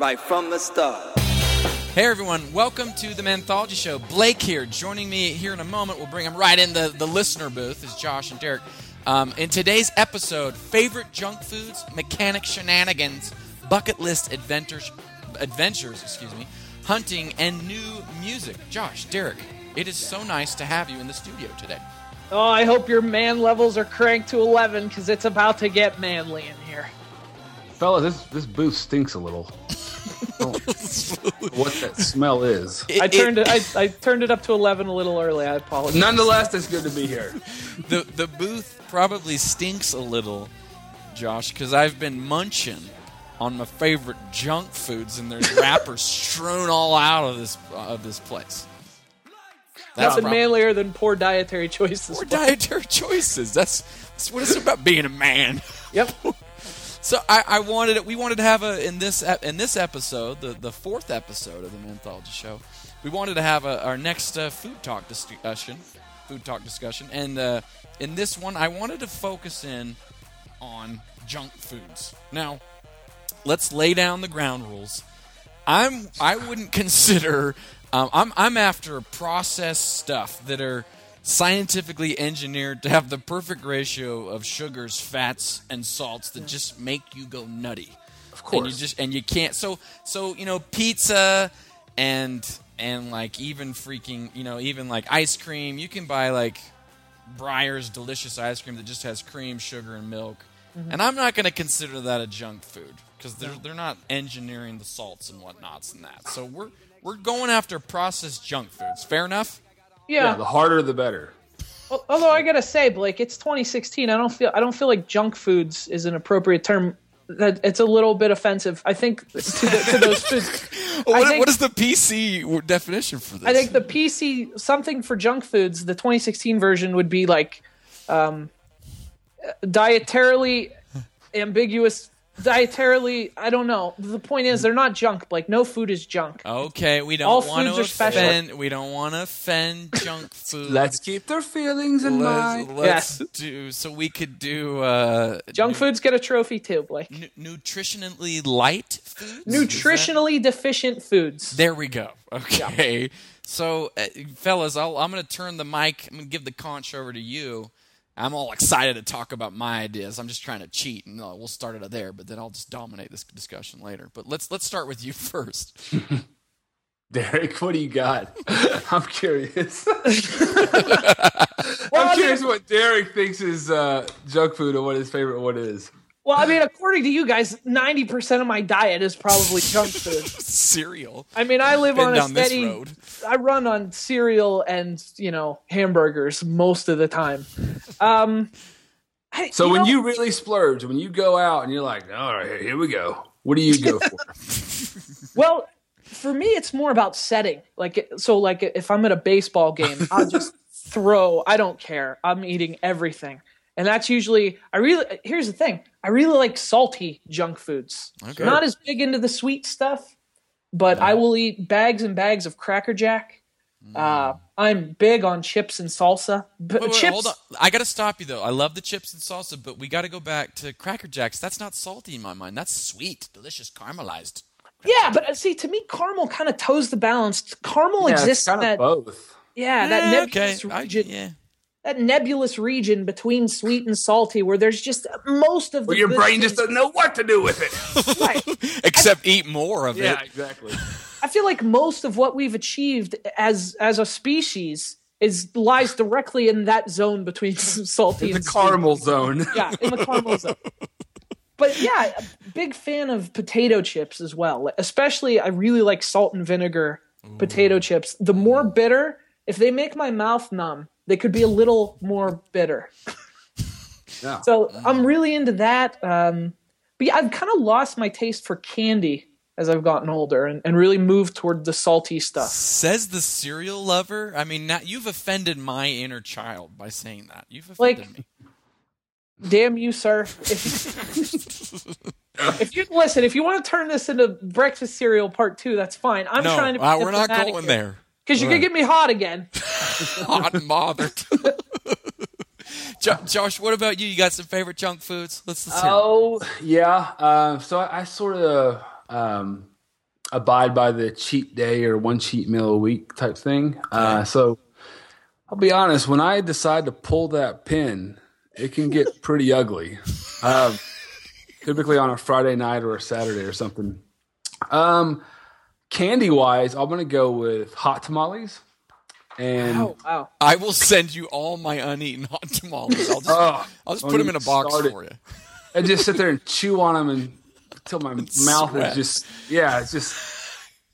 broke my heart right from the start. Hey everyone, welcome to the Manthology Show. Blake here. Joining me here in a moment, we'll bring him right in the, the listener booth, is Josh and Derek. Um, in today's episode, favorite junk foods, mechanic shenanigans, bucket list adventures, adventures, excuse me, hunting, and new music. Josh, Derek, it is so nice to have you in the studio today. Oh, I hope your man levels are cranked to 11 because it's about to get manly in here. Fella, this this booth stinks a little. what that smell is. I turned it. I, I turned it up to 11 a little early. I apologize. Nonetheless, it's good to be here. the the booth probably stinks a little, Josh, because I've been munching on my favorite junk foods, and there's wrappers strewn all out of this of this place. That's prob- manlier than poor dietary choices. Poor dietary choices. That's that's what it's about being a man. Yep. So I, I wanted it. We wanted to have a in this in this episode, the the fourth episode of the Manthology Show. We wanted to have a, our next uh, food talk discussion, food talk discussion, and uh, in this one, I wanted to focus in on junk foods. Now, let's lay down the ground rules. I'm I wouldn't consider um, I'm I'm after processed stuff that are scientifically engineered to have the perfect ratio of sugars, fats, and salts that just make you go nutty. Of course. and you just and you can't. So so you know pizza and and like even freaking you know even like ice cream. You can buy like Breyer's delicious ice cream that just has cream, sugar, and milk. Mm-hmm. And I'm not going to consider that a junk food because they're they're not engineering the salts and whatnots and that. So we're we're going after processed junk foods. Fair enough. Yeah. Yeah, the harder the better. Although I gotta say, Blake, it's 2016. I don't feel. I don't feel like junk foods is an appropriate term. That it's a little bit offensive. I think to, the, to those foods. What, think- what is the PC definition for this? I think the PC something for junk foods, the 2016 version would be like um, dietarily ambiguous. Dietarily, I don't know. The point is, they're not junk. Like no food is junk. Okay, we don't All want foods to are special. offend. We don't want to offend junk food. Let's keep their feelings in let's, mind. let's Yes. do so. We could do uh, Junk foods get a trophy too, Blake. nu- nutritionally light foods. Is that- Nutritionally deficient foods. There we go. Okay. So, uh, fellas, I'll, I'm going to turn the mic. I'm going to give the conch over to you. I'm all excited to talk about my ideas. I'm just trying to cheat, and uh, we'll start it there. But then I'll just dominate this discussion later. But let's let's start with you first. Derek, what do you got? I'm curious. Well, I'm curious what Derek thinks is uh, junk food and what his favorite one is. Well, I mean, according to you guys, 90% of my diet is probably junk food. Cereal. I mean, I live Been on a down this steady. road. I run on cereal and you know hamburgers most of the time. Um, I- So when know, you really splurge, when you go out and you're like, all right, here we go. What do you go for? well, for me, it's more about setting. Like, so like if I'm at a baseball game, I'll just throw. I don't care. I'm eating everything, and that's usually. I really. Here's the thing. I really like salty junk foods. Okay. Not as big into the sweet stuff, but I will eat bags and bags of Cracker Jack. Uh, I'm big on chips and salsa. But Wait, wait, chips, hold on. I got to stop you though. I love the chips and salsa, but we got to go back to Cracker Jacks. That's not salty in my mind. That's sweet, delicious, caramelized. Yeah, but uh, see, to me, caramel kind of toes the balance. Caramel yeah, it's exists in kind that, of both. yeah, that Eh, nebulous okay. I- yeah. That nebulous region between sweet and salty, where there's just most of the Where your brain just doesn't know what to do with it. Right. Except eat more of yeah, it. Yeah exactly. I feel like most of what we've achieved as as a species is lies directly in that zone between salty The and sweet. caramel zone. Yeah, in the caramel zone. But yeah, a big fan of potato chips as well. Especially, I really like salt and vinegar potato chips. The more bitter, if they make my mouth numb, they could be a little more bitter. Yeah. So I'm really into that. Um, but yeah, I've kind of lost my taste for candy as I've gotten older and, and really moved toward the salty stuff. Says the cereal lover. I mean, now you've offended my inner child by saying that. You've Like, offended me. Damn you, sir. If, if you listen, if you want to turn this into breakfast cereal part two, that's fine. I'm No, trying to. be uh, we're not going there. Because you're gonna get me hot again. Hot and bothered. Jo- Josh, what about you? You got some favorite junk foods? Let's, let's hear. 'em. Oh yeah. Uh, so I, I sort of um, abide by the cheat day or one cheat meal a week type thing. Uh, so I'll be honest. When I decide to pull that pin, it can get pretty ugly. Um, typically on a Friday night or a Saturday or something. Um, candy wise, I'm gonna go with hot tamales. And Oh wow. I will send you all my uneaten hot tamales. I'll just, Oh, I'll just put them in a box start it. for you. I just sit there and chew on them and until my mouth sweat. is just yeah, it's just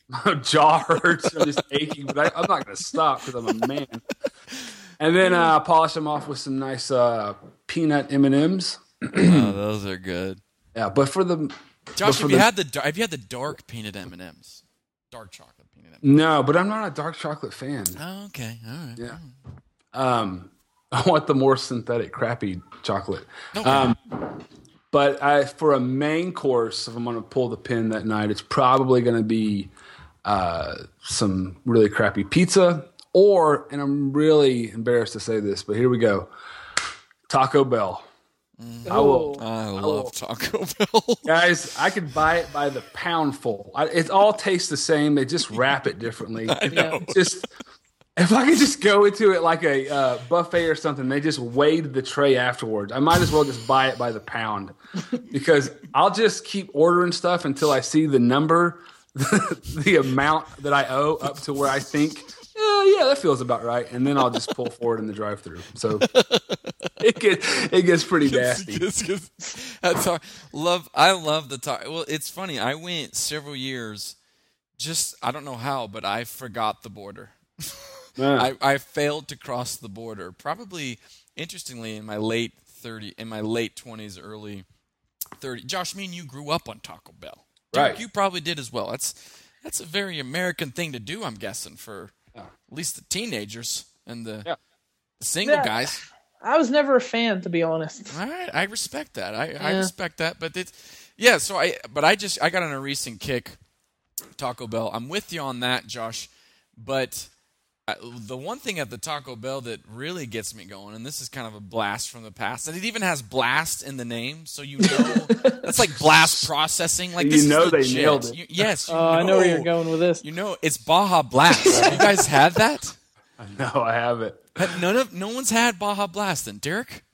my jaw hurts. I'm just aching, but I, I'm not going to stop because I'm a man. And then uh, polish them off with some nice uh, peanut M and M's. oh, those are good. Yeah, but for the Josh, for have you the- had the have you had the dark peanut M and M's? Dark chocolate peanut M. no, but I'm not a dark chocolate fan. Oh, okay, all right. Yeah. Um, I want the more synthetic, crappy chocolate. Okay. Um, but I, for a main course, if I'm going to pull the pin that night, it's probably going to be uh, some really crappy pizza, or, and I'm really embarrassed to say this, but here we go Taco Bell. I will, I love Taco Bell. guys. I could buy it by the poundful. I, it all tastes the same. They just wrap it differently. I know. Just if I could just go into it like a uh, buffet or something, they just weighed the tray afterwards. I might as well just buy it by the pound because I'll just keep ordering stuff until I see the number, the amount that I owe up to where I think, yeah, yeah, that feels about right, and then I'll just pull forward in the drive-through. So it gets it gets pretty nasty. Yes, yes. That's our, love. I love the taco. Well, it's funny. I went several years. Just I don't know how, but I forgot the border. I, I failed to cross the border. Probably, interestingly, in my late thirty, in my late twenties, early thirty. Josh, me and you grew up on Taco Bell. Derek, Right. You probably did as well. That's that's a very American thing to do. I'm guessing for at least the teenagers and the, Yeah. single Yeah. guys. I was never a fan, to be honest. All right, I respect that. I, I respect that. But it's yeah. So I but I just I got on a recent kick. Taco Bell. I'm with you on that, Josh. But I, the one thing at the Taco Bell that really gets me going, and this is kind of a blast from the past, and it even has blast in the name, so you know that's like blast processing. Like You this is know they legit. nailed it. You- yes. You Oh, I know where you're going with this. You know it's Baja Blast. You guys had that? No, I haven't. Have None of no one's had Baja Blast. Then Derek.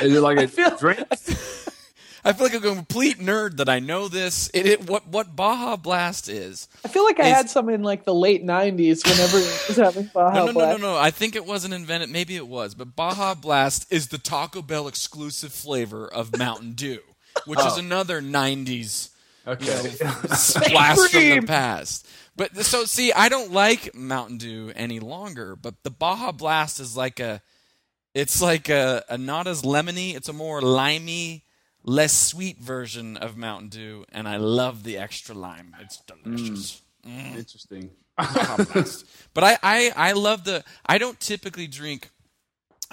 Is it like a feel- drink? I feel like a complete nerd that I know this. It, it what what Baja Blast is. I feel like I Is- had some in like the late '90s when everyone was having Baja No, no, no, no, Blast. no. I think it wasn't invented. Maybe it was, but Baja Blast is the Taco Bell exclusive flavor of Mountain Dew, which is oh. another '90s Okay. blast from the past. But so see, I don't like Mountain Dew any longer. But the Baja Blast is like a, it's like a, a not as lemony. It's a more limey, less sweet version of Mountain Dew, and I love the extra lime. It's delicious. Mm. Mm. Interesting. Baja Blast. But I, I, I love the. I don't typically drink.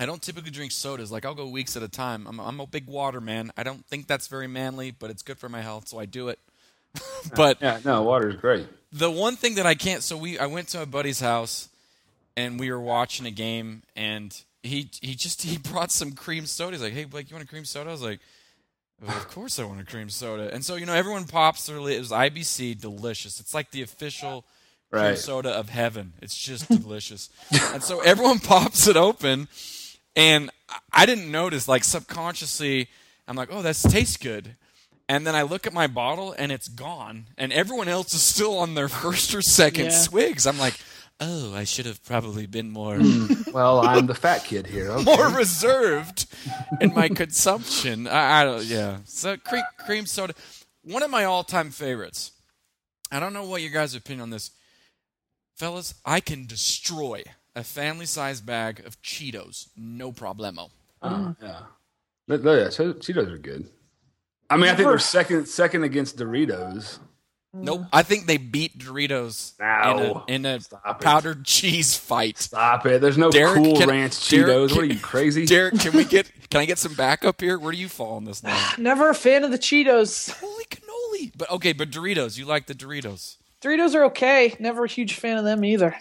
I don't typically drink sodas. Like I'll go weeks at a time. I'm, I'm a big water man. I don't think that's very manly, but it's good for my health, so I do it. but Yeah, no, water is great. the one thing that I can't. So we, I went to a buddy's house, and we were watching a game, and he, he just he brought some cream soda. He's like, "Hey, Blake, you want a cream soda?" I was like. Well, of course I want a cream soda. And so, you know, everyone pops their It was IBC, delicious. It's like the official cream soda of heaven. It's just delicious. and so everyone pops it open, and I- I didn't notice. Like subconsciously, I'm like, "Oh, that tastes good." And then I look at my bottle, and it's gone, and everyone else is still on their first or second Yeah. swigs. I'm like, "Oh, I should have probably been more." Hmm. Well, I'm the fat kid here. Okay. more reserved in my consumption. I, I don't, yeah. So cream, cream soda, one of my all-time favorites. I don't know what your guys' opinion on this, fellas. I can destroy a family-sized bag of Cheetos, no problemo. Oh, yeah. But, but yeah, Cheetos are good. I mean, I think they're second second against Doritos. Nope. I think they beat Doritos No. in a, in a Stop it. powdered cheese fight. Stop it. There's no Derek, cool can- ranch Derek, Cheetos. can- what are you crazy? Derek, can we get? Can I get some backup here? Where do you fall on this now? Never a fan of the Cheetos. Holy cannoli! But okay, but Doritos. You like the Doritos? Doritos are okay. Never a huge fan of them either.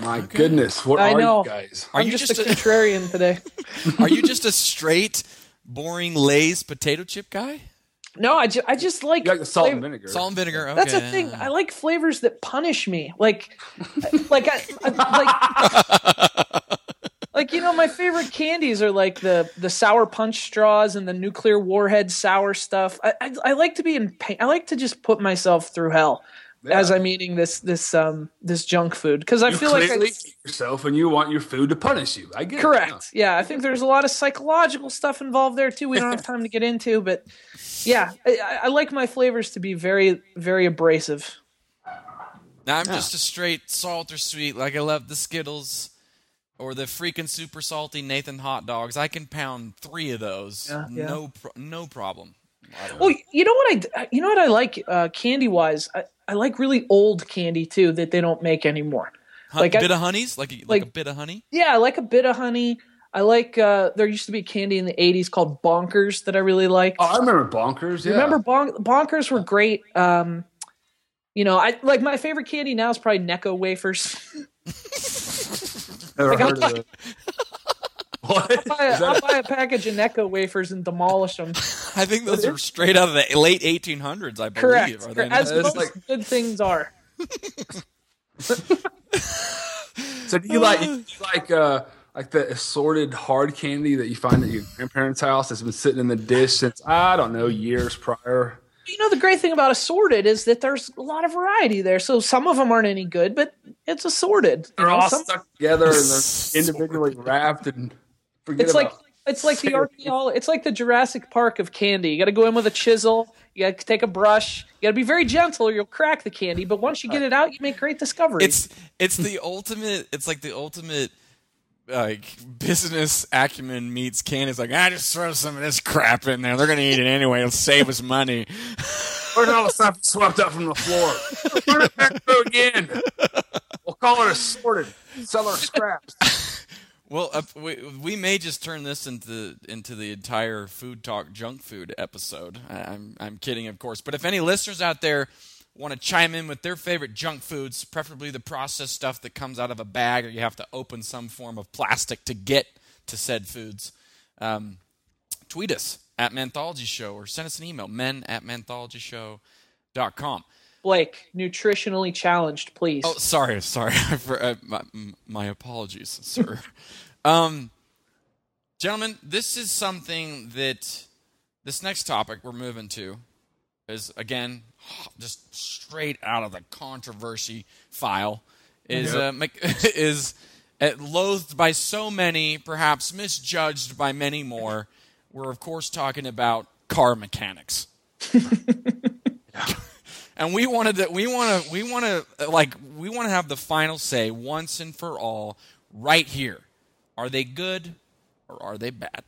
My goodness, what I are know. you guys? Are I'm you just, just a a- contrarian today. Are you just a straight, boring Lay's potato chip guy? No, I, ju- I just like, You like the salt and vinegar? Salt and vinegar. Okay. That's the thing. I like flavors that punish me. Like, like I, I like, like you know, my favorite candies are like the the sour punch straws and the nuclear warhead sour stuff. I I, I like to be in pain. I like to just put myself through hell as I'm eating this this um this junk food because I You feel like clearly I, hate yourself and you want your food to punish you. I get it. correct. Yeah, I think there's a lot of psychological stuff involved there too. We don't have time to get into, but yeah, I, I- I like my flavors to be very very abrasive. Now I'm just a straight salt or sweet. Like I love the Skittles or the freaking super salty Nathan hot dogs. I can pound three of those. Yeah, yeah. No, pro- no problem. Well, you know what I you know what I like uh, candy wise. I, I like really old candy too that they don't make anymore. Like a Bit-O-Honeys, like a, like, like- a Bit-O-Honey. Yeah, I like a Bit-O-Honey. I like uh, there used to be candy in the '80s called Bonkers that I really liked. Oh, I remember bonkers. Yeah. Remember bon- Bonkers were great. Um, you know, I like my favorite candy now is probably Necco wafers. Never Like, I'll heard of it. What? buy a, Is that- I'll buy a package of Necco wafers and demolish them. I think those are straight out of the late 1800s. I believe. Correct. Are they As not? Most like- good things are. so do you like you like uh like the assorted hard candy that you find at your grandparents' house that's been sitting in the dish since I don't know years prior? You know, the great thing about assorted is that there's a lot of variety there. So some of them aren't any good, but it's assorted. They're know, all some- stuck together and they're individually wrapped and forget it's like it's like the archaeolo- it's like the Jurassic Park of candy. You got to go in with a chisel. You got to take a brush. You got to be very gentle, or you'll crack the candy. But once you get it out, you make great discoveries. It's it's the ultimate. It's like the ultimate. Like business acumen meets candy. It's like I just throw some of this crap in there. They're gonna eat it anyway. It'll save us money. Where's all the stuff swept up from the floor? Turn it back through again. We'll call it assorted. Sell our scraps. Well, uh, we, we may just turn this into into the entire food talk junk food episode. I, I'm I'm kidding, of course. But if any listeners out there want to chime in with their favorite junk foods, preferably the processed stuff that comes out of a bag or you have to open some form of plastic to get to said foods, um, tweet us at Manthology Show or send us an email, men at manthology.show.com. Blake, nutritionally challenged, please. Oh, sorry, sorry. For, uh, my, my apologies, sir. um, gentlemen, this is something that this next topic we're moving to is again just straight out of the controversy file. Is uh, is uh, loathed by so many, perhaps misjudged by many more. We're of course talking about car mechanics and we wanted to we want to we want to like we want to have the final say once and for all right here are they good or are they bad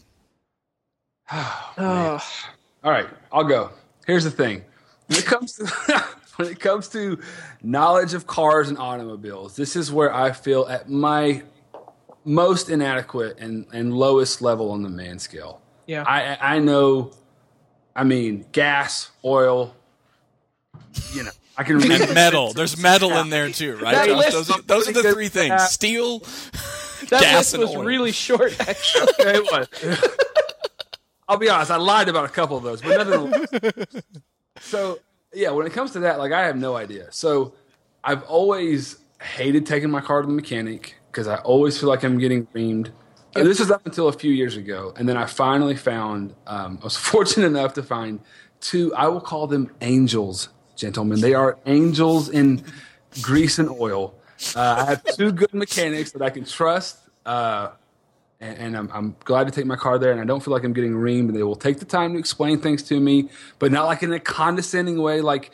Oh, All right, I'll go. Here's the thing. When it comes to when it comes to knowledge of cars and automobiles, this is where I feel at my most inadequate and, and lowest level on the man scale. yeah. I I know I mean gas, oil, you know. I can read and metal there's metal in there too right those, are, those are the three things steel that gas list and was oil. really short, actually. it was. I'll be honest, I lied about a couple of those, but nevertheless. so yeah, when it comes to that, like I have no idea. So I've always hated taking my car to the mechanic because I always feel like I'm getting reamed. Uh, This was up until a few years ago, and then I finally found. Um, I was fortunate enough to find two. I will call them angels, gentlemen. They are angels in grease and oil. Uh, I have two good mechanics that I can trust. Uh, and, and I'm, I'm glad to take my car there, and I don't feel like I'm getting reamed. And they will take the time to explain things to me, but not like in a condescending way. Like,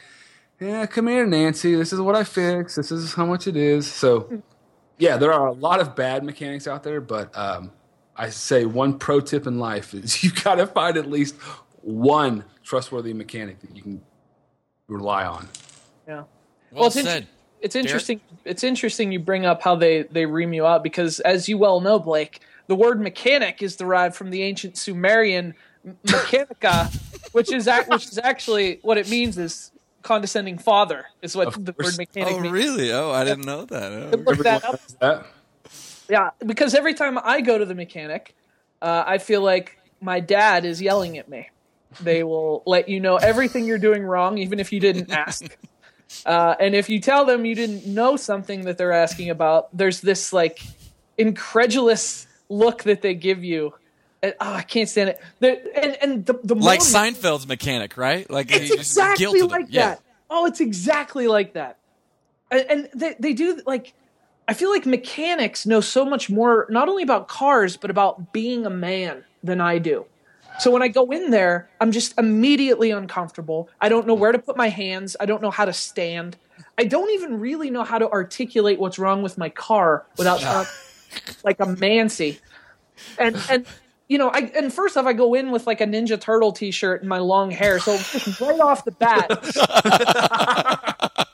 yeah, come here, Nancy. This is what I fix. This is how much it is. So, yeah, there are a lot of bad mechanics out there, but um, I say one pro tip in life is you got to find at least one trustworthy mechanic that you can rely on. Yeah. well, it's, said inter- it's interesting. It's interesting you bring up how they they ream you out because, as you well know, Blake, the word mechanic is derived from the ancient Sumerian m- mechanica, which is ac- which is actually what it means is condescending father is what the word mechanic Oh, means. really? Oh, I didn't know that. Oh, Look that up. That- Yeah, because every time I go to the mechanic, uh, I feel like my dad is yelling at me. They will let you know everything you're doing wrong, even if you didn't ask. Uh, and if you tell them you didn't know something that they're asking about, there's this like incredulous look that they give you. And, oh, I can't stand it. The, and and the, the like more- Seinfeld's mechanic, right? Like it's he just exactly guilted him. like Yeah. that. Oh, it's exactly like that. And, and they, they do like I feel like mechanics know so much more not only about cars but about being a man than I do. So when I go in there, I'm just immediately uncomfortable. I don't know where to put my hands. I don't know how to stand. I don't even really know how to articulate what's wrong with my car without sounding like a mancy. And and you know, I and first off, I go in with like a Ninja Turtle T-shirt and my long hair, so right off the bat,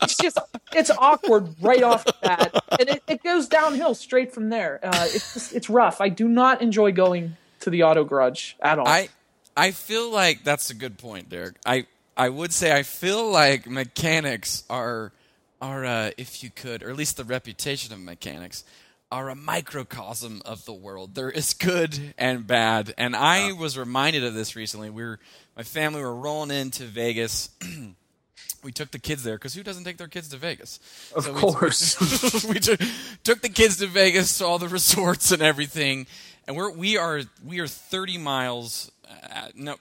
it's just it's awkward right off the bat, and it, it goes downhill straight from there. Uh, it's just, it's rough. I do not enjoy going to the auto garage at all. I I feel like that's a good point, Derek. I I would say I feel like mechanics are are uh, if you could, or at least the reputation of mechanics are a microcosm of the world. There is good and bad, and I was reminded of this recently. We were my family were rolling into Vegas. we took the kids there because who doesn't take their kids to Vegas? Of So we- course. we took, took the kids to Vegas, saw the resorts and everything, and we're we are we are 30 miles, uh, no,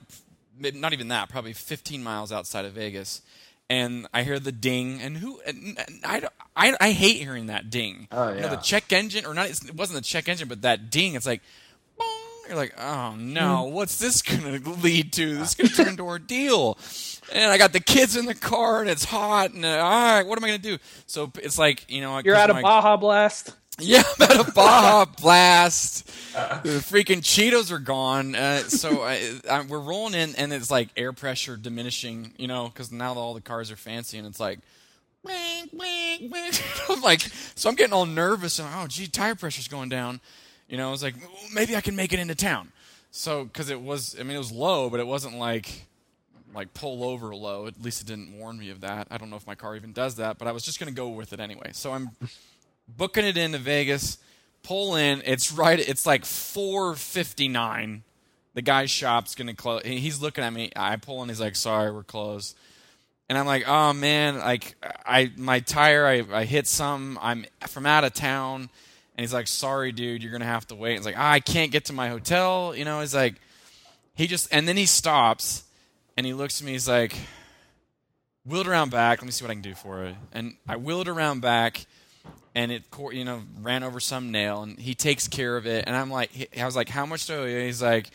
not even that, probably 15 miles outside of Vegas. And I hear the ding, and who? And I, I, I hate hearing that ding. Oh, You know, the check engine, or not? It wasn't the check engine, but that ding. It's like, you're like, oh no, what's this gonna lead to? This is gonna turn into ordeal. And I got the kids in the car, and it's hot, and uh, all right, what am I gonna do? So it's like, you know, You're a my- Baja Blast. Yeah, at a Baja Blast. The freaking Cheetos are gone. Uh, so I, I, we're rolling in, and it's like air pressure diminishing, you know, because now all the cars are fancy, and it's like, wink, wink, wink. I'm like, so I'm getting all nervous, and oh, gee, tire pressure's going down. You know, I was like, maybe I can make it into town. So, because it was, I mean, it was low, but it wasn't like like pull over low. At least it didn't warn me of that. I don't know if my car even does that, but I was just going to go with it anyway. So I'm booking it into Vegas. Pull in. It's right. It's like 4:59. The guy's shop's to close. He's looking at me. I pull in. He's like, "Sorry, we're closed." And I'm like, "Oh man, like I my tire. I I hit some. I'm from out of town." And he's like, "Sorry, dude. You're to have to wait." He's like, "Ah, "I can't get to my hotel." You know. He's like, he just and then he stops and he looks at me. He's like, "Wheel it around back. Let me see what I can do for it." And I wheel it around back, and it you know ran over some nail, and he takes care of it. And I'm like, I was like, "How much do I you?" He's like,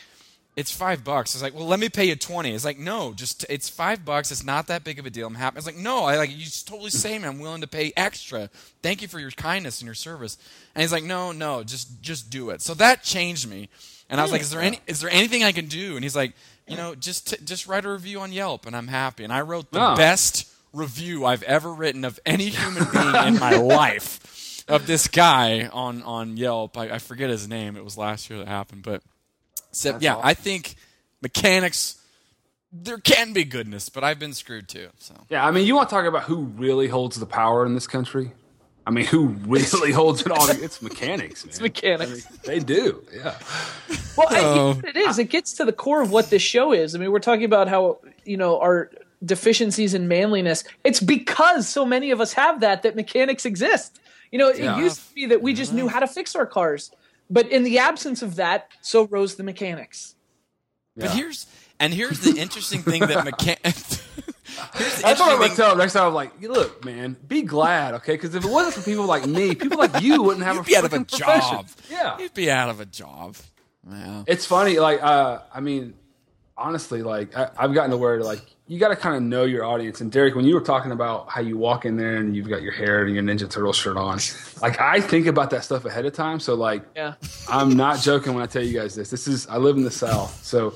"It's five bucks." I was like, "Well, let me pay you 20 It's like, "No, just it's five bucks. It's not that big of a deal. I'm happy." I was like, "No, I like you just totally saved me. I'm willing to pay extra. Thank you for your kindness and your service." And he's like, "No, no, just just do it." So that changed me. And I was like, "Is there any is there anything I can do?" And he's like, "You know, just t- just write a review on Yelp, and I'm happy." And I wrote the Oh. best review I've ever written of any human being in my life of this guy on on Yelp. I, I forget his name. It was last year that happened, but so, yeah, I think mechanics there can be goodness, but I've been screwed too. So Yeah, I mean, you want to talk about who really holds the power in this country? I mean, who really holds it all? It's mechanics, man. It's mechanics. they do, yeah. Well, I, Oh. it is. It gets to the core of what this show is. I mean, we're talking about how you know our deficiencies in manliness. It's because so many of us have that that mechanics exist. You know, it used to be that we just knew how to fix our cars, but in the absence of that, so rose the mechanics. But here's and here's the interesting thing that mechan- here's the That's what I'm interesting tell next time. I'm like, look, man, be glad, okay? Because if it wasn't for people like me, people like you wouldn't have You'd a be out of a profession. job. Yeah, You'd be out of a job. Yeah. it's funny. Like, uh, I mean, honestly, like I, I've gotten to where like you got to kind of know your audience. And Derek, when you were talking about how you walk in there and you've got your hair and your Ninja Turtle shirt on, like I think about that stuff ahead of time. So like, Yeah. I'm not joking when I tell you guys this. This is I live in the South, so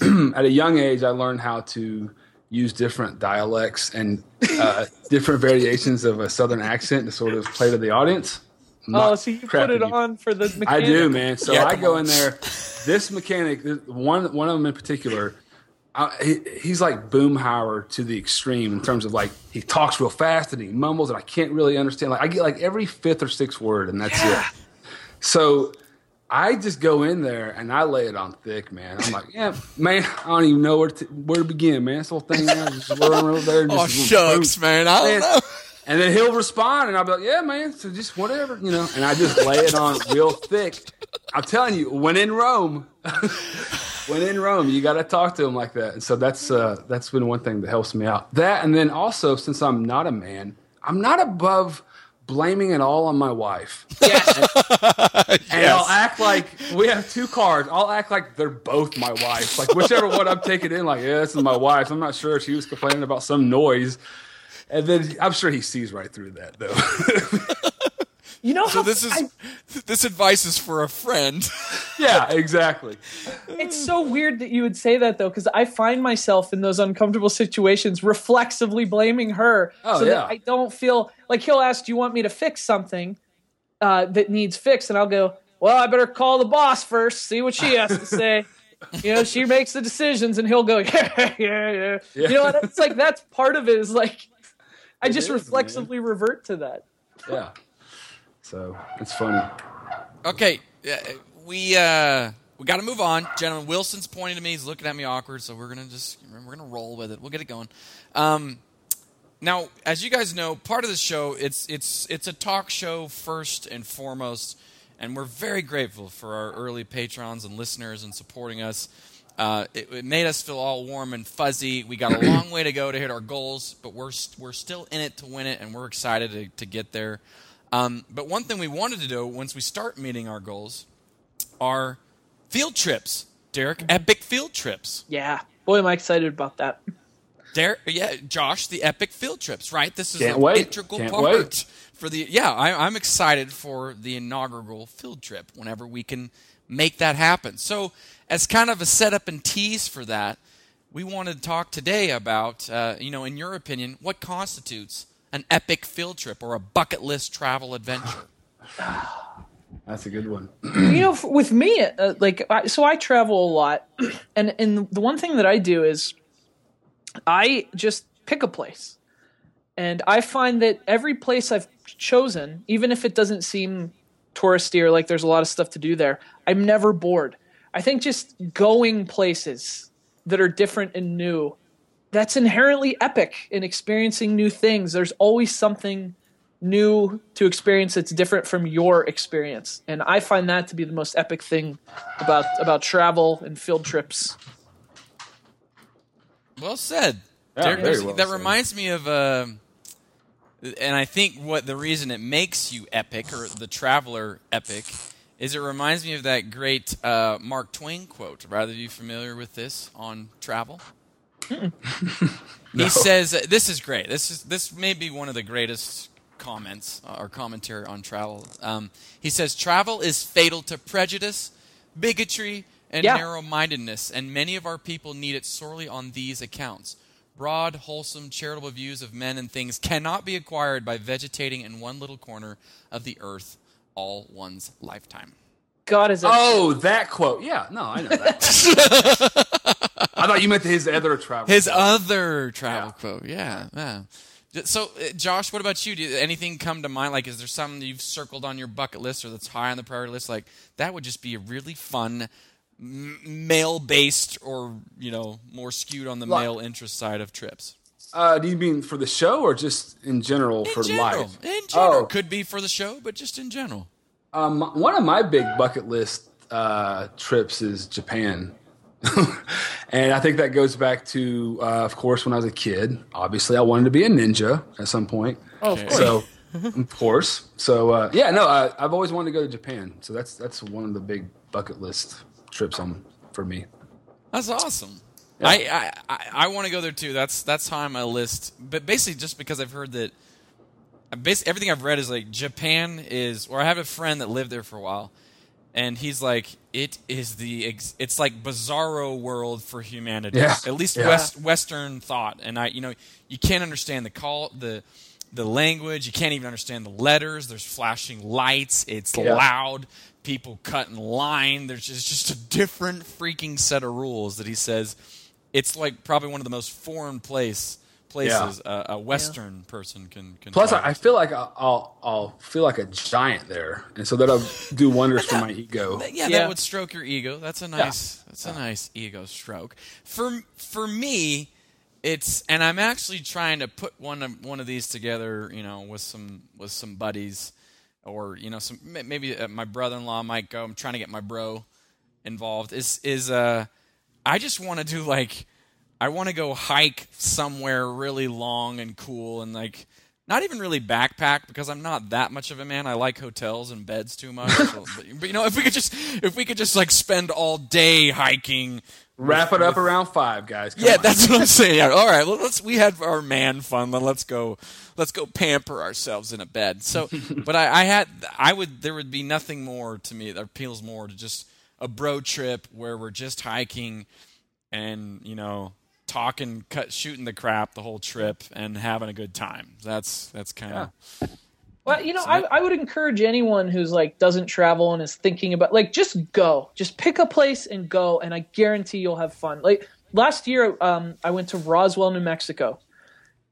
at a young age I learned how to use different dialects and uh, different variations of a Southern accent to sort of play to the audience. I'm Oh, not so you put it you. on for the mechanic. I do, man. So Yeah, I go on. in there. This mechanic, one one of them in particular, I, he, he's like Boomhauer to the extreme in terms of like he talks real fast and he mumbles and I can't really understand. Like I get like every fifth or sixth word and that's it. So I just go in there and I lay it on thick, man. I'm like, yeah, man, I don't even know where to where to begin, man. This whole thing, man, just run over there. And Oh shucks, boom. man. I don't Man, know. And then he'll respond, and I'll be like, "Yeah, man, so just whatever, you know." And I just lay it on real thick. I'm telling you, when in Rome, when in Rome, you got to talk to him like that. And so that's uh, that's been one thing that helps me out. That, and then also, since I'm not a man, I'm not above blaming it all on my wife. Yes, yes. And I'll act like we have two cars. I'll act like they're both my wife. Like whichever one I'm taking in, like, yeah, this is my wife. I'm not sure. She was complaining about some noise. And then I'm sure he sees right through that though. You know So how this is I- this advice is for a friend. yeah, exactly. it's so weird that you would say that though, because I find myself in those uncomfortable situations reflexively blaming her, Oh, so yeah. that I don't feel like he'll ask, "Do you want me to fix something uh, that needs fixed?" And I'll go, "Well, I better call the boss first, see what she has to say." You know, she makes the decisions, and he'll go, "Yeah, yeah, yeah." Yeah. You know, and it's like that's part of it. Is like I just is, man. reflexively revert to that. Yeah. So it's funny. Okay, we uh, we got to move on, gentlemen. Wilson's pointing to me; he's looking at me awkward, so we're gonna just we're gonna roll with it. We'll get it going. Um, now, as you guys know, part of the show it's it's it's a talk show first and foremost, and we're very grateful for our early patrons and listeners and supporting us. Uh, it, it made us feel all warm and fuzzy. We got a long way to go to hit our goals, but we're st- we're still in it to win it, and we're excited to, to get there. Um, but one thing we wanted to do once we start meeting our goals are field trips, Derek. Epic field trips. Yeah, boy, am I excited about that. Derek, yeah, Josh, the epic field trips, right? This is Can't an wait. integral Can't part wait. for the. Yeah, I, I'm excited for the inaugural field trip whenever we can make that happen. So, as kind of a setup and tease for that, we wanted to talk today about, uh, you know, in your opinion, what constitutes an epic field trip or a bucket list travel adventure? That's a good one. you know, with me, uh, like, I, so I travel a lot, and and the one thing that I do is, I just pick a place, and I find that every place I've chosen, even if it doesn't seem touristy or like there's a lot of stuff to do there, I'm never bored. I think just going places that are different and new, that's inherently epic in experiencing new things. There's always something new to experience that's different from your experience and i find that to be the most epic thing about about travel and field trips Well said. Yeah, Derek, well that said. reminds me of, uh, and I think what the reason it makes you epic or the traveler epic is it reminds me of that great uh, Mark Twain quote. Rather, you familiar with this on travel? He says this is great. This is this may be one of the greatest comments uh, or commentary on travel. Um, he says travel is fatal to prejudice, bigotry, and Yeah. narrow-mindedness, and many of our people need it sorely on these accounts. Broad, wholesome, charitable views of men and things cannot be acquired by vegetating in one little corner of the earth all one's lifetime. god is that Oh, that quote. Yeah, no, I know that. I thought you meant his other travel. His other travel Yeah. quote, yeah, yeah. So, uh, Josh, what about you? Did anything come to mind? Like, is there something you've circled on your bucket list or that's high on the priority list? Like, that would just be a really fun m- male-based or you know more skewed on the Like- male interest side of trips. Uh, do you mean for the show or just in general In for general, life? in general, Oh. could be for the show, but just in general. Um, one of my big bucket list uh, trips is Japan. and I think that goes back to, uh, of course, when I was a kid. Obviously, I wanted to be a ninja at some point. Oh, of course. So, of course. So, uh, yeah, no, I, I've always wanted to go to Japan. So that's that's one of the big bucket list trips on for me. That's awesome. I I, I, I want to go there too. That's that's high on my list. But basically, just because I've heard that, basically everything I've read is like Japan is. Or I have a friend that lived there for a while, and he's like, it is the ex- it's like bizarro world for humanity. Yeah. At least Yeah. West Western thought. And I, you know, you can't understand the call the. The language, you can't even understand the letters. There's flashing lights. It's Yeah. loud. People cut in line. There's just, just a different freaking set of rules that he says it's like probably one of the most foreign place places a, a Western person can. can Plus. I, I feel like I'll, I'll I'll feel like a giant there, and so that'll do wonders for my ego. yeah, Yeah. that would stroke your ego. That's a nice. That's a nice ego stroke. For for me, it's and I'm actually trying to put one of one of these together. You know, with some with some buddies, or you know, some maybe uh, my brother-in-law might go. I'm trying to get my bro involved. Is is uh, I just want to do like. I want to go hike somewhere really long and cool and like not even really backpack because I'm not that much of a man. I like hotels and beds too much. So- but, but, you know, if we could just if we could just like spend all day hiking. Wrap it up around five, guys. Come Yeah, on. that's what I'm saying. Yeah, all right, well, let's we had our man fun. Then let's go let's go pamper ourselves in a bed. So, but I, I had I would there would be nothing more to me that appeals more to just a bro trip where we're just hiking and you know talking, cut, shooting the crap the whole trip and having a good time. That's that's kind of Well, you know, I, I would encourage anyone who's like doesn't travel and is thinking about like just go, just pick a place and go, and I guarantee you'll have fun. Like last year, um, I went to Roswell, New Mexico,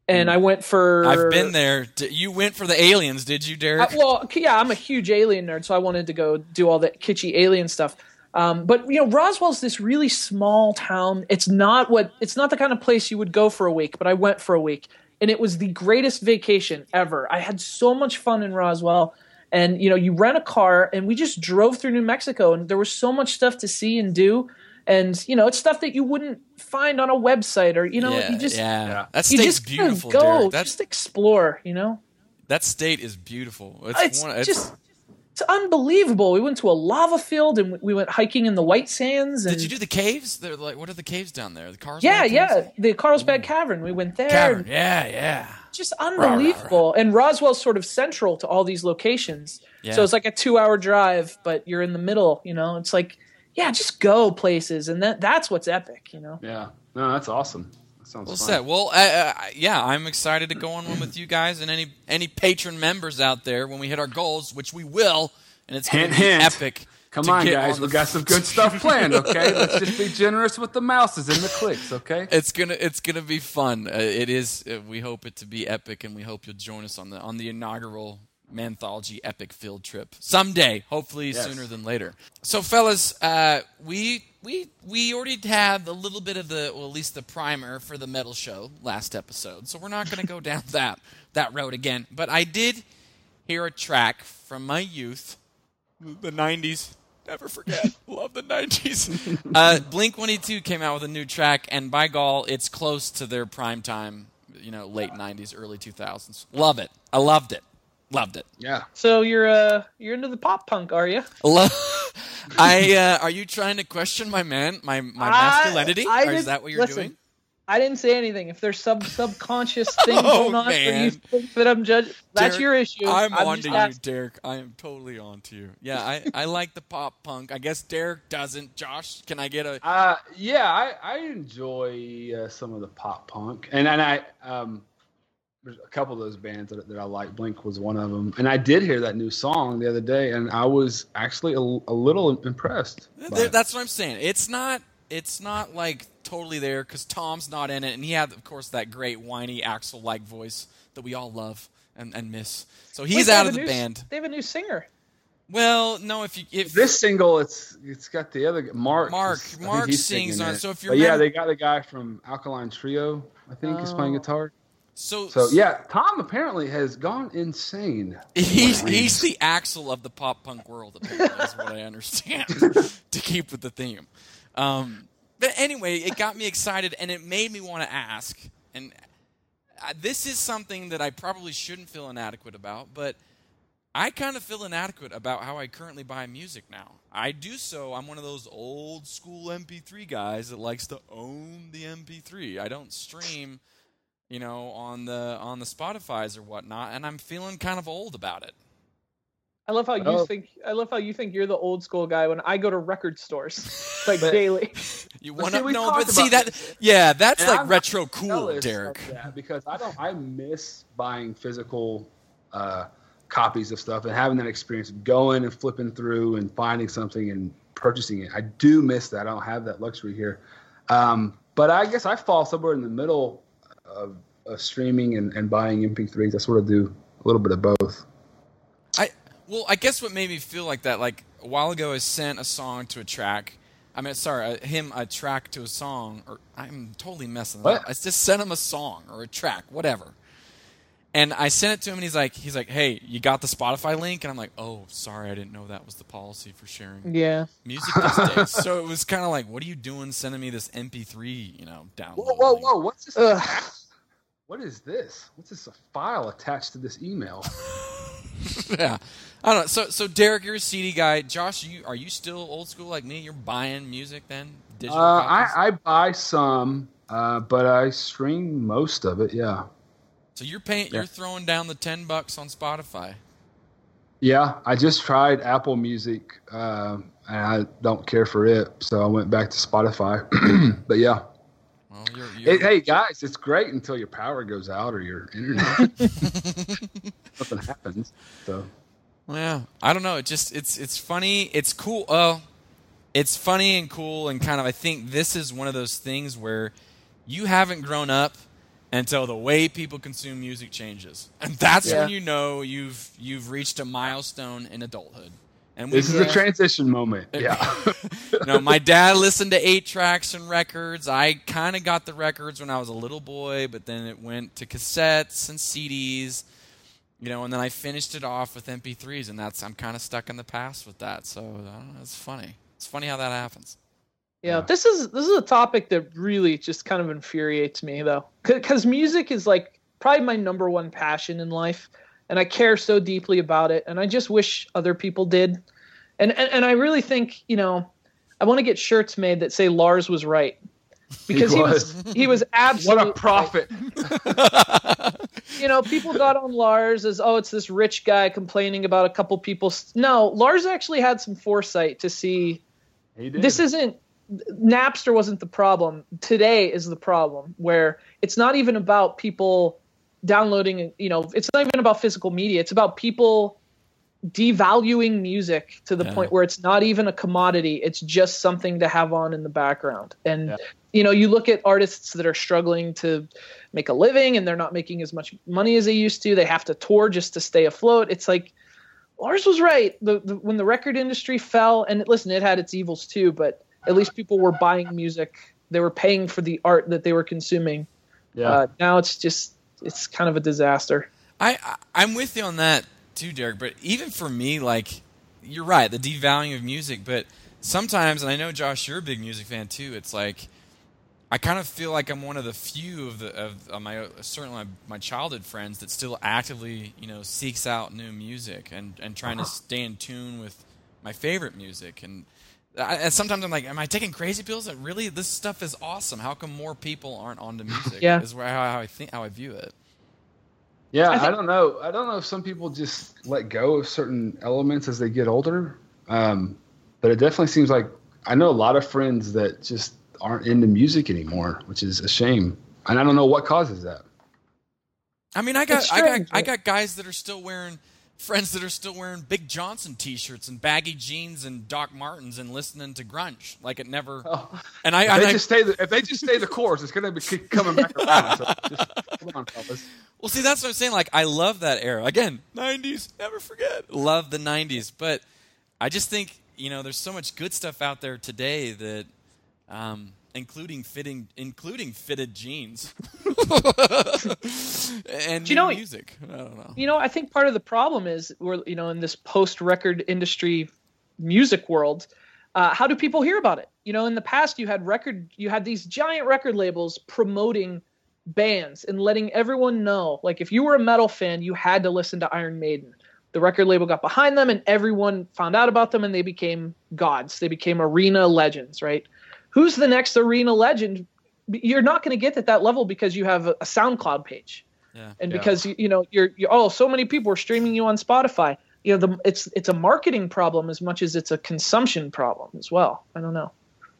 and I went for. I've been there. You went for the aliens, did you, Derek? Uh, well, yeah, I'm a huge alien nerd, so I wanted to go do all the kitschy alien stuff. Um, but you know, Roswell's this really small town. It's not what it's not the kind of place you would go for a week. But I went for a week, and it was the greatest vacation ever. I had so much fun in Roswell. And you know, you rent a car, and we just drove through New Mexico, and there was so much stuff to see and do. And you know, it's stuff that you wouldn't find on a website, or you know, yeah, you just yeah. Yeah. That you just beautiful, go, Derek. That's, just explore. You know. that state is beautiful. It's, it's one, it's just it's unbelievable. We went to a lava field and we went hiking in the white sands. And Did you do the caves? They're like, what are the caves down there? The cars? yeah, yeah, the Carlsbad Cavern. We went there. Cavern. Yeah, yeah. Just unbelievable. And Roswell's sort of central to all these locations. Yeah. So it's like a two-hour drive, but you're in the middle. You know, it's like, yeah, just go places, and that that's what's epic. You know. Yeah. No, that's awesome. Sounds Well fun. said. Well, uh, uh, yeah, I'm excited to go on one with you guys and any any patron members out there when we hit our goals, which we will, and it's going to be hint. epic. Come on, guys. on We got some good stuff planned. Okay, let's just be generous with the mouses and the clicks. Okay. It's gonna it's gonna be fun. Uh, it is. Uh, we hope it to be epic, and we hope you'll join us on the on the inaugural Manthology Epic Field Trip someday. Hopefully Yes. sooner than later. So, fellas, uh, we we we already had a little bit of the well, at least the primer for the metal show last episode. So we're not gonna go down that that road again. But I did hear a track from my youth, the '90s. Never forget. Love the 90s. Uh, Blink 182 came out with a new track, and by gall, it's close to their prime time, you know, late 90s, early 2000s. Love it. I loved it. Loved it. Yeah. So you're uh you're into the pop punk, are you? Lo- I uh, are you trying to question my man, my my masculinity? I or is did- that what you're listen, doing? I didn't say anything. If there's some subconscious thing Oh, going on, or man. you think that I'm judging, that's Derek, your issue. I'm, I'm on just to you. Derek. I am totally on to you. Yeah, I, I like the pop punk. I guess Derek doesn't. Josh, can I get a Uh, yeah, I, I enjoy uh, some of the pop punk, and and I um, there's a couple of those bands that, that I like. Blink was one of them, and I did hear that new song the other day, and I was actually a, a little impressed. by Th- it. That's what I'm saying. It's not. It's not like totally there because Tom's not in it, and he had, of course, that great whiny Axl-like voice that we all love and, and miss. So he's they out of the new- band. They have a new singer. Well, no, if you if this single, it's it's got the other Mark. Mark- is- Mark sings on it. it. So if you But yeah, they got the guy from Alkaline Trio. I think is playing Oh. guitar. So So yeah, Tom apparently has gone insane. He's he's the Axl of the pop punk world, apparently, is what I understand. to keep with the theme, um, but anyway, it got me excited, and it made me want to ask. And uh, this is something that I probably shouldn't feel inadequate about, but I kind of feel inadequate about how I currently buy music now. I do so. I'm one of those old school MP3 guys that likes to own the MP3. I don't stream, you know, on the on the Spotify's or whatnot, and I'm feeling kind of old about it. I love how you Oh. think. I love how you think you're the old school guy when I go to record stores like daily. You want to we know, talked but see that, this. yeah, that's And like I'm retro cool, Derek. because I don't. I miss buying physical uh, copies of stuff and having that experience of going and flipping through and finding something and purchasing it. I do miss that. I don't have that luxury here. Um, but I guess I fall somewhere in the middle of, of streaming and, and buying MP3s. I sort of do a little bit of both. I well, I guess what made me feel like that, like a while ago, I sent a song to a track. I mean, sorry, uh, him a track to a song, or I'm totally messing What? up. I just sent him a song or a track, whatever. And I sent it to him, and he's like, he's like, "Hey, you got the Spotify link?" And I'm like, "Oh, sorry, I didn't know that was the policy for sharing Yeah. music these days." So it was kind of like, "What are you doing, sending me this MP3, you know, download?" Whoa, whoa, link?" whoa! What's this? What is this? What's this? A file attached to this email? yeah, I don't know. So, so Derek, you're a CD guy. Josh, you are you still old school like me? You're buying music then? Digital Uh. I, I buy some, uh, but I stream most of it. Yeah, So you're paying, Yeah. you're throwing down the ten bucks on Spotify. yeah. I just tried Apple Music, uh, and I don't care for it, so I went back to Spotify. but yeah, Well, you're, you're Hey, hey guys, it's great until your power goes out or your internet. Nothing happens. So yeah. I don't know. It just it's it's funny. It's cool. Well, it's funny and cool and kind of. I think this is one of those things where you haven't grown up until the way people consume music changes, and that's Yeah. when you know you've you've reached a milestone in adulthood. And we this is Yeah. a transition moment. Yeah. you know, my dad listened to eight tracks and records. I kind of got the records when I was a little boy, but then it went to cassettes and CDs. You know, and then I finished it off with MP3s, and that's I'm kind of stuck in the past with that. So I don't know, it's funny. It's funny how that happens. Yeah, Yeah. this is this is a topic that really just kind of infuriates me though, because music is like probably my number one passion in life, and I care so deeply about it, and I just wish other people did, and and, and I really think you know, I want to get shirts made that say Lars was right, because he was he was what absolutely what a prophet. you know, people got on Lars as, oh, it's this rich guy complaining about a couple people. No, Lars actually had some foresight to see this isn't Napster wasn't the problem. Today is the problem where it's not even about people downloading, you know, it's not even about physical media. It's about people devaluing music to the Yeah. point where it's not even a commodity. It's just something to have on in the background. And Yeah. you know, you look at artists that are struggling to make a living and they're not making as much money as they used to. They have to tour just to stay afloat. It's like Lars was right. The, the when the record industry fell, and listen, it had its evils too, but at least people were buying music. They were paying for the art that they were consuming. yeah. Uh, now it's just it's kind of a disaster. I, I'm with you on that too, Derek. But even for me, like you're right, the devaluing of music. But sometimes, and I know Josh, you're a big music fan too. It's like I kind of feel like I'm one of the few of the of, of my certainly my, my childhood friends that still actively you know seeks out new music and and trying to uh-huh. stay in tune with my favorite music and. I, and sometimes I'm like, am I taking crazy pills? That really, this stuff is awesome. How come more people aren't onto music? Yeah. is where how, how I think how I view it. Yeah, I I, don't know. I don't know if some people just let go of certain elements as they get older. Um, but it definitely seems like I know a lot of friends that just aren't into music anymore, which is a shame. And I don't know what causes that. I mean, I got, It's I got, strange, I got guys that are still wearing, friends that are still wearing Big Johnson T-shirts and baggy jeans and Doc Martens and listening to grunge like it never. And I, If they I just stay, the, if they just stay the course, it's going to be keep coming back around. So just, come on, fellas. well, see, that's what I'm saying. Like, I love that era. Again, '90s, never forget. Love the '90s, but I just think you know, there's so much good stuff out there today that, um, including fitting, including fitted jeans, and you know- music. I don't know. You know, I think part of the problem is we're you know in this post-record industry music world. Uh, how do people hear about it? You know, in the past, you had record, you had these giant record labels promoting bands and letting everyone know. Like, if you were a metal fan, you had to listen to Iron Maiden. The record label got behind them, and everyone found out about them, and they became gods. They became arena legends, right? Who's the next arena legend? You're not going to get at that level because you have a a SoundCloud page Yeah. and Yeah. because you you know you're, you're oh so many people are streaming you on Spotify. You know the it's it's a marketing problem as much as it's a consumption problem as well. I don't know.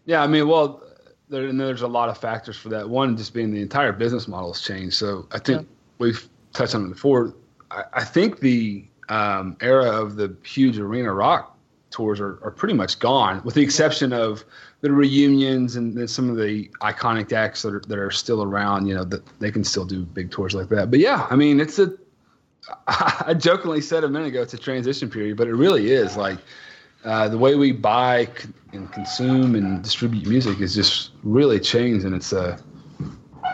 Yeah, I mean, well, there, and there's a lot of factors for that. One, just being the entire business model has changed. So I think we've touched on it before. I, I think the um, era of the huge arena rock tours are, are pretty much gone, with the exception of the reunions and some of the iconic acts that are, that are still around, you know, that they can still do big tours like that. But yeah, I mean, it's a. I jokingly said a minute ago it's a transition period, but it really is like uh, the way we buy and consume and distribute music is just really changed, and it's a.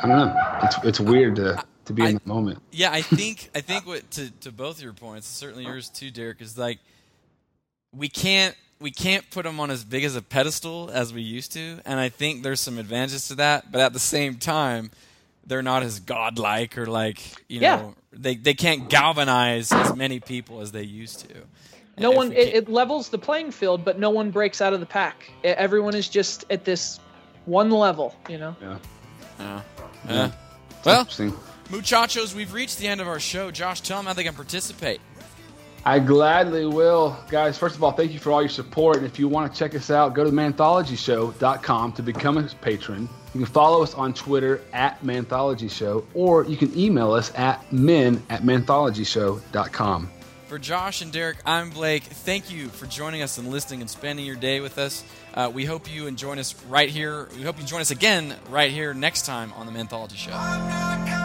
I don't know. It's it's weird to to be I, in the moment. Yeah, I think I think what to to both your points, certainly yours too, Derek, is like we can't we can't put them on as big as a pedestal as we used to, and I think there's some advantages to that. But at the same time, they're not as godlike or like you Yeah. know they they can't galvanize as many people as they used to. No one it, it levels the playing field, but no one breaks out of the pack. Everyone is just at this one level, you know. Yeah. Yeah. Yeah. Yeah. Well, muchachos, we've reached the end of our show. Josh, tell them how they can participate. I gladly will. Guys, first of all, thank you for all your support. And if you want to check us out, go to manthologyshow.com to become a patron. You can follow us on Twitter at Manthology Show, or you can email us at men at manthologyshow.com. For Josh and Derek, I'm Blake. Thank you for joining us and listening and spending your day with us. Uh, we hope you and join us right here. We hope you join us again right here next time on the Manthology Show.